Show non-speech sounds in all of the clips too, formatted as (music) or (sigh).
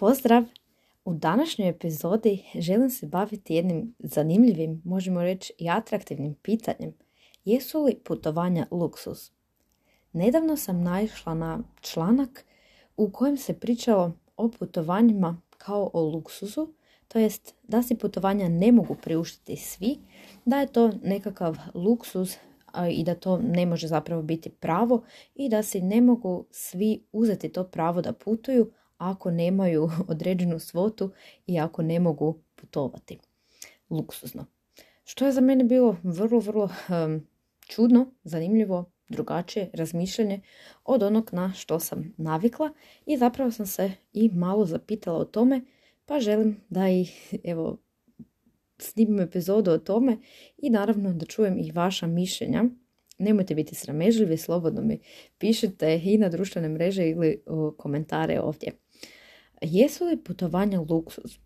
Pozdrav! U današnjoj epizodi želim se baviti jednim zanimljivim, možemo reći i atraktivnim pitanjem. Jesu li putovanja luksus? Nedavno sam naišla na članak u kojem se pričalo o putovanjima kao o luksuzu, to jest da si putovanja ne mogu priuštiti svi, da je to nekakav luksuz i da to ne može zapravo biti pravo i da si ne mogu svi uzeti to pravo da putuju ako nemaju (laughs) određenu svotu i ako ne mogu putovati. Luksuzno. Što je za mene bilo vrlo, vrlo čudno, zanimljivo, drugačije razmišljanje od onog na što sam navikla i zapravo sam se i malo zapitala o tome pa želim da i evo snimim epizodu o tome i naravno da čujem i vaša mišljenja. Nemojte biti sramežljivi, slobodno mi pišite i na društvene mreže ili komentare ovdje. Jesu li putovanja luksuz?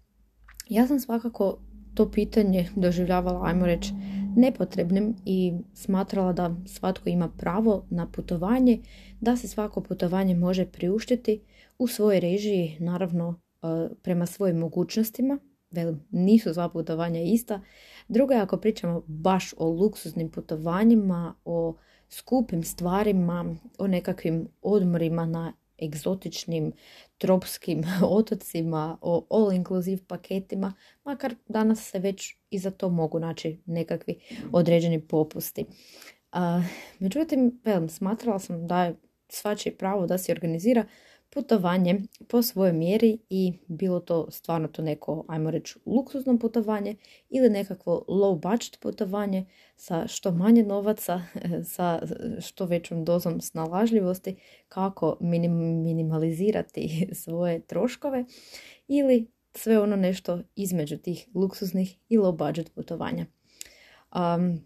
Ja sam svakako to pitanje doživljavala, ajmo reći, nepotrebnim i smatrala da svatko ima pravo na putovanje, da se svako putovanje može priuštiti u svojoj režiji, naravno e, prema svojim mogućnostima, velim, nisu sva putovanja ista. Drugo je ako pričamo baš o luksuznim putovanjima, o skupim stvarima, o nekakvim odmorima na egzotičnim tropskim (laughs) otocima, o all-inclusive paketima, makar danas se već i za to mogu naći nekakvi određeni popusti. međutim, velim, smatrala sam da je svačije pravo da se organizira putovanje po svojoj mjeri i bilo to stvarno to neko, ajmo reći, luksuzno putovanje ili nekakvo low budget putovanje sa što manje novaca, (laughs) sa što većom dozom snalažljivosti, kako minimalizirati (laughs) svoje troškove ili sve ono nešto između tih luksuznih i low budget putovanja. Um,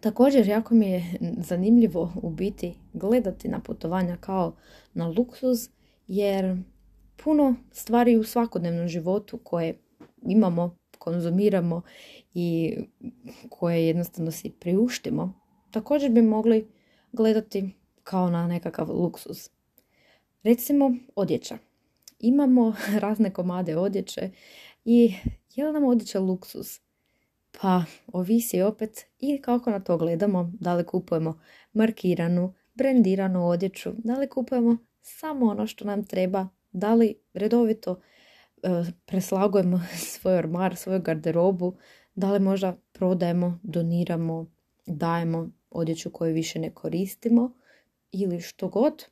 također, jako mi je zanimljivo u biti gledati na putovanja kao na luksuz, jer puno stvari u svakodnevnom životu koje imamo, konzumiramo i koje jednostavno si priuštimo, također bi mogli gledati kao na nekakav luksuz. Recimo odjeća. Imamo (laughs) razne komade odjeće i je li nam odjeća luksuz? Pa ovisi opet i kako na to gledamo, da li kupujemo markiranu, brendiranu odjeću, da li kupujemo samo ono što nam treba, da li redovito e, preslagujemo (laughs) svoj ormar, svoju garderobu, da li možda prodajemo, doniramo, dajemo odjeću koju više ne koristimo ili što god.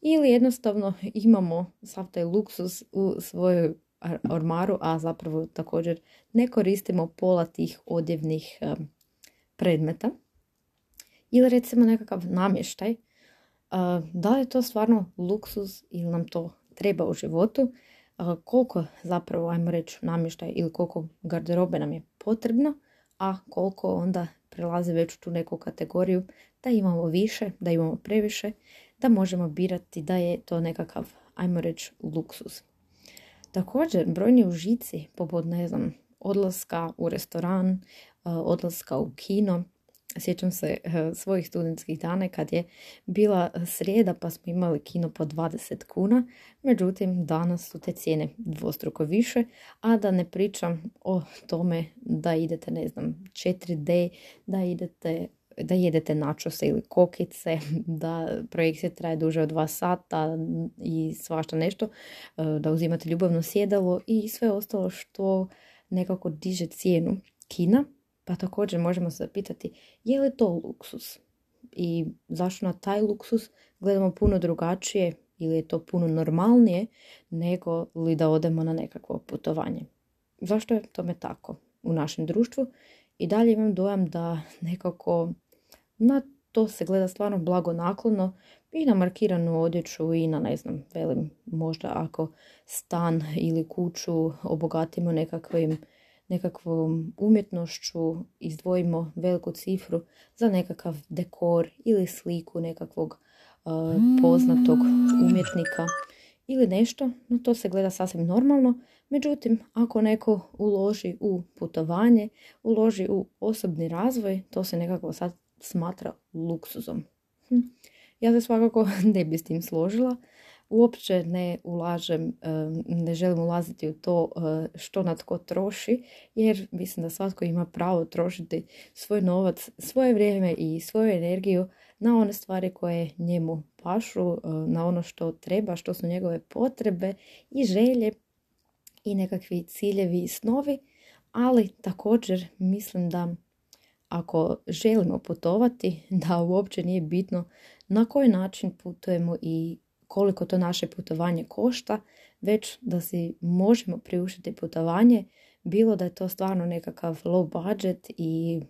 Ili jednostavno imamo sav taj luksus u svojoj ormaru, a zapravo također ne koristimo pola tih odjevnih e, predmeta. Ili recimo nekakav namještaj da li je to stvarno luksuz ili nam to treba u životu, koliko zapravo, ajmo reći, namještaj ili koliko garderobe nam je potrebno, a koliko onda prelazi već u tu neku kategoriju da imamo više, da imamo previše, da možemo birati da je to nekakav, ajmo reći, luksuz. Također, brojni užici, poput, ne znam, odlaska u restoran, odlaska u kino, Sjećam se eh, svojih studentskih dana kad je bila srijeda pa smo imali kino po 20 kuna, međutim danas su te cijene dvostruko više, a da ne pričam o tome da idete, ne znam, 4D, da idete da jedete načose ili kokice, (laughs) da projekcija traje duže od dva sata i svašta nešto, eh, da uzimate ljubavno sjedalo i sve ostalo što nekako diže cijenu kina pa također možemo se pitati je li to luksus i zašto na taj luksus gledamo puno drugačije ili je to puno normalnije nego li da odemo na nekakvo putovanje. Zašto je tome tako u našem društvu? I dalje imam dojam da nekako na to se gleda stvarno blago naklono i na markiranu odjeću i na ne znam, velim, možda ako stan ili kuću obogatimo nekakvim nekakvom umjetnošću izdvojimo veliku cifru za nekakav dekor ili sliku nekakvog uh, poznatog umjetnika ili nešto, no to se gleda sasvim normalno. Međutim, ako neko uloži u putovanje, uloži u osobni razvoj, to se nekako sad smatra luksuzom. Hm. Ja se svakako (laughs) ne bi s tim složila. Uopće ne ulažem, ne želim ulaziti u to što na tko troši, jer mislim da svatko ima pravo trošiti svoj novac, svoje vrijeme i svoju energiju na one stvari koje njemu pašu, na ono što treba, što su njegove potrebe i želje i nekakvi ciljevi i snovi, ali također mislim da ako želimo putovati, da uopće nije bitno na koji način putujemo i koliko to naše putovanje košta, već da si možemo priuštiti putovanje, bilo da je to stvarno nekakav low budget i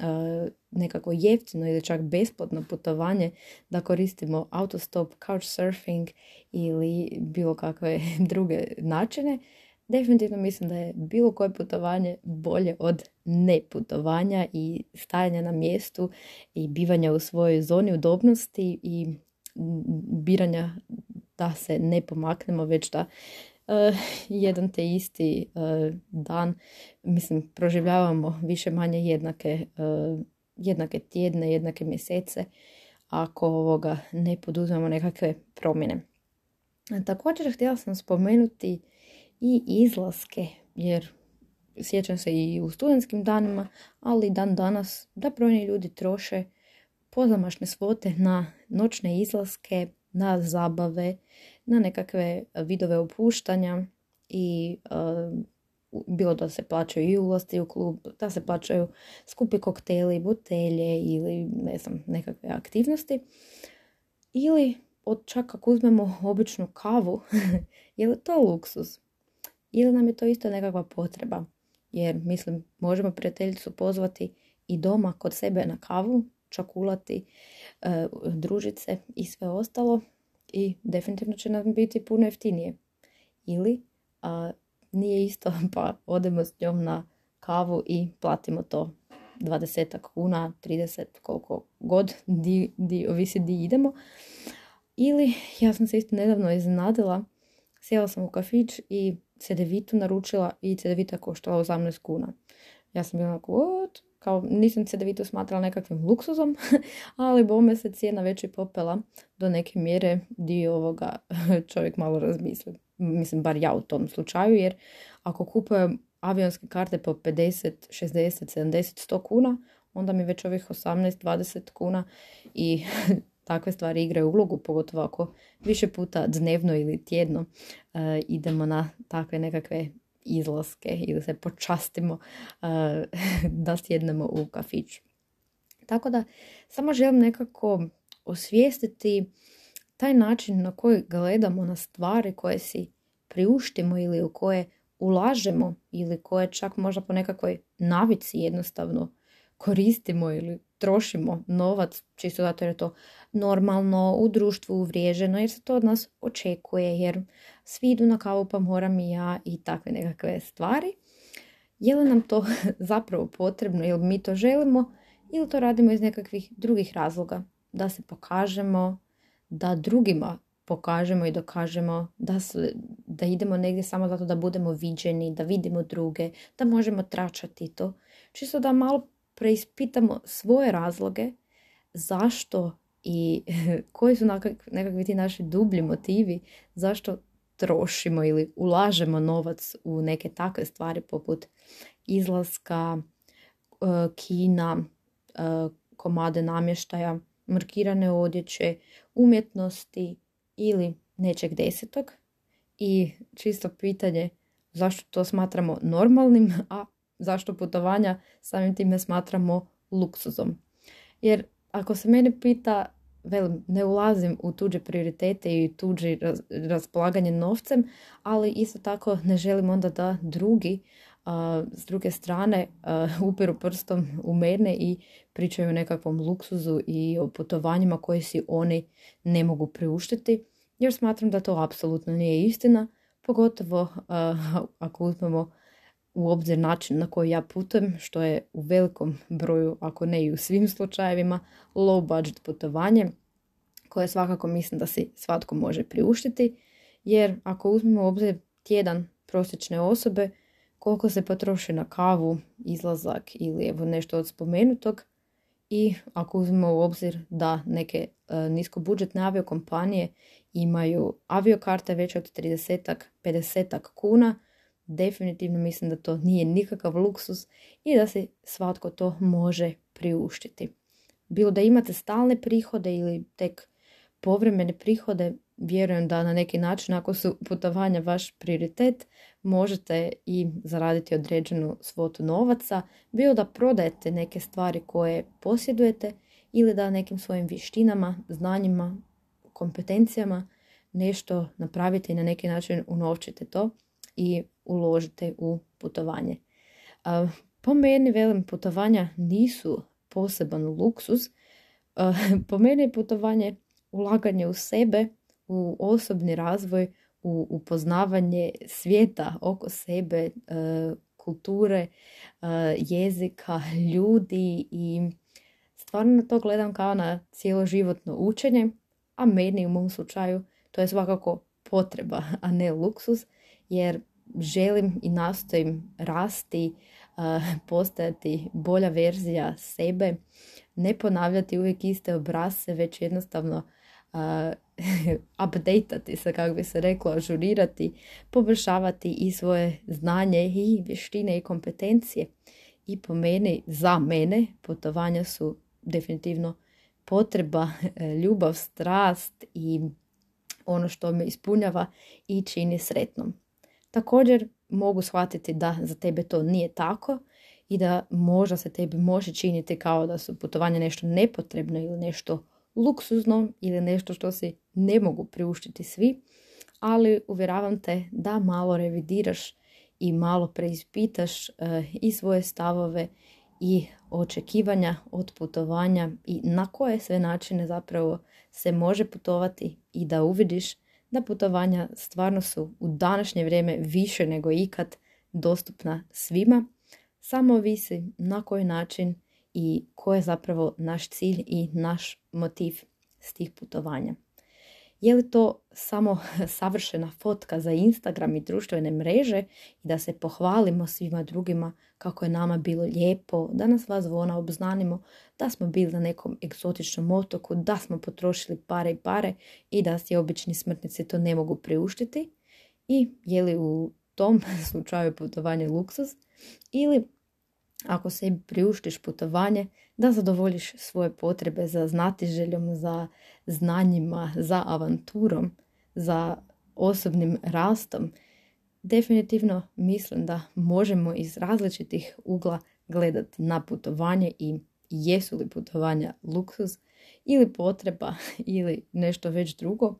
uh, nekako jeftino ili čak besplatno putovanje, da koristimo autostop, couchsurfing ili bilo kakve (laughs) druge načine, definitivno mislim da je bilo koje putovanje bolje od neputovanja i stajanja na mjestu i bivanja u svojoj zoni udobnosti i biranja da se ne pomaknemo, već da uh, jedan te isti uh, dan, mislim, proživljavamo više manje jednake, uh, jednake tjedne, jednake mjesece, ako ovoga ne poduzmemo nekakve promjene. Također htjela sam spomenuti i izlaske, jer sjećam se i u studentskim danima, ali dan danas da brojni ljudi troše pozamašne svote na noćne izlaske, na zabave, na nekakve vidove opuštanja i bilo da se plaćaju i ulasti u klub, da se plaćaju skupi kokteli, butelje ili ne znam, nekakve aktivnosti. Ili od čak ako uzmemo običnu kavu, (laughs) je li to luksus? Ili nam je to isto nekakva potreba? Jer, mislim, možemo prijateljicu pozvati i doma kod sebe na kavu, čakulati, e, družice i sve ostalo i definitivno će nam biti puno jeftinije. Ili a, nije isto (laughs) pa odemo s njom na kavu i platimo to 20 kuna, 30, koliko god, di, di, ovisi di idemo. Ili, ja sam se isto nedavno iznadila, sjela sam u kafić i cedevitu naručila i cedevita koštala 18 kuna. Ja sam bila onako? Kao, nisam cedevitu smatrala nekakvim luksuzom, (laughs) ali bome se cijena već i popela do neke mjere dio ovoga (laughs) čovjek malo razmisli. Mislim, bar ja u tom slučaju, jer ako kupujem avionske karte po 50, 60, 70, 100 kuna, onda mi već ovih 18, 20 kuna i (laughs) takve stvari igraju ulogu, pogotovo ako više puta dnevno ili tjedno uh, idemo na takve nekakve izlaske ili se počastimo (laughs) da sjednemo u kafić. Tako da samo želim nekako osvijestiti taj način na koji gledamo na stvari koje si priuštimo ili u koje ulažemo ili koje čak možda po nekakvoj navici jednostavno koristimo ili trošimo novac čisto zato jer je to normalno u društvu uvriježeno jer se to od nas očekuje jer svi idu na kavu pa moram i ja i takve nekakve stvari. Je li nam to (laughs) zapravo potrebno ili mi to želimo ili to radimo iz nekakvih drugih razloga da se pokažemo, da drugima pokažemo i dokažemo da, su, da idemo negdje samo zato da budemo viđeni, da vidimo druge, da možemo tračati to. Čisto da malo preispitamo svoje razloge zašto i (laughs) koji su nekakvi ti naši dublji motivi zašto trošimo ili ulažemo novac u neke takve stvari poput izlaska, e, kina, e, komade namještaja, markirane odjeće, umjetnosti ili nečeg desetog. I čisto pitanje zašto to smatramo normalnim, a zašto putovanja samim time smatramo luksuzom. Jer ako se mene pita, velim, ne ulazim u tuđe prioritete i tuđe raspolaganje novcem, ali isto tako ne želim onda da drugi s druge strane (laughs) upiru prstom u mene i pričaju o nekakvom luksuzu i o putovanjima koje si oni ne mogu priuštiti, jer smatram da to apsolutno nije istina, pogotovo (laughs) ako uzmemo u obzir način na koji ja putujem, što je u velikom broju, ako ne i u svim slučajevima, low budget putovanje, koje svakako mislim da si svatko može priuštiti, jer ako uzmemo u obzir tjedan prosječne osobe, koliko se potroši na kavu, izlazak ili evo nešto od spomenutog, i ako uzmemo u obzir da neke e, niskobudžetne aviokompanije imaju aviokarte veće od 30 50 kuna, definitivno mislim da to nije nikakav luksus i da se svatko to može priuštiti. Bilo da imate stalne prihode ili tek povremene prihode, vjerujem da na neki način ako su putovanja vaš prioritet, možete i zaraditi određenu svotu novaca, bilo da prodajete neke stvari koje posjedujete ili da nekim svojim vještinama, znanjima, kompetencijama nešto napravite i na neki način unovčite to i uložite u putovanje. Po meni, velim, putovanja nisu poseban luksus. (laughs) Po meni je putovanje ulaganje u sebe, u osobni razvoj, u upoznavanje svijeta oko sebe, e, kulture, e, jezika, ljudi i stvarno to gledam kao na cijeloživotno učenje, a meni u mom slučaju to je svakako potreba, a ne luksus, jer želim i nastojim rasti, postajati bolja verzija sebe, ne ponavljati uvijek iste obrase, već jednostavno (laughs) updateati se, kako bi se reklo, ažurirati, poboljšavati i svoje znanje i vještine i kompetencije. I po meni, za mene, putovanja su definitivno potreba, ljubav, strast i ono što me ispunjava i čini sretnom. Također mogu shvatiti da za tebe to nije tako i da možda se tebi može činiti kao da su putovanja nešto nepotrebno ili nešto luksuzno ili nešto što si ne mogu priuštiti svi, ali uvjeravam te da malo revidiraš i malo preispitaš uh, i svoje stavove i očekivanja od putovanja i na koje sve načine zapravo se može putovati i da uvidiš da putovanja stvarno su u današnje vrijeme više nego ikad dostupna svima, samo visi na koji način i koji je zapravo naš cilj i naš motiv s tih putovanja. Je li to samo (laughs) savršena fotka za Instagram i društvene mreže i da se pohvalimo svima drugima kako je nama bilo lijepo, da nas vas zvona obznanimo, da smo bili na nekom egzotičnom otoku, da smo potrošili pare i pare i da si obični smrtnici to ne mogu priuštiti? I je li u tom (laughs) slučaju putovanje luksus ili ako se priuštiš putovanje, da zadovoljiš svoje potrebe za znatiželjom, za znanjima, za avanturom, za osobnim rastom, definitivno mislim da možemo iz različitih ugla gledati na putovanje i jesu li putovanja luksuz ili potreba (laughs) ili nešto već drugo.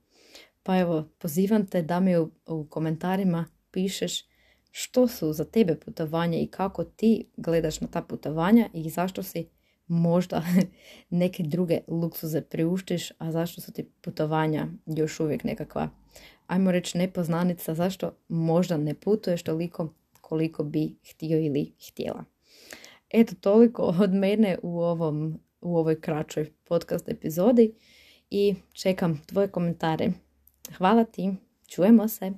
Pa evo, pozivam te da mi u, u komentarima pišeš što su za tebe putovanja i kako ti gledaš na ta putovanja i zašto si možda (laughs) neke druge luksuze priuštiš, a zašto su ti putovanja još uvijek nekakva, ajmo reći, nepoznanica, zašto možda ne putuješ toliko koliko bi htio ili htjela. Eto, toliko od mene u, ovom, u ovoj kraćoj podcast epizodi i čekam tvoje komentare. Hvala ti, čujemo se!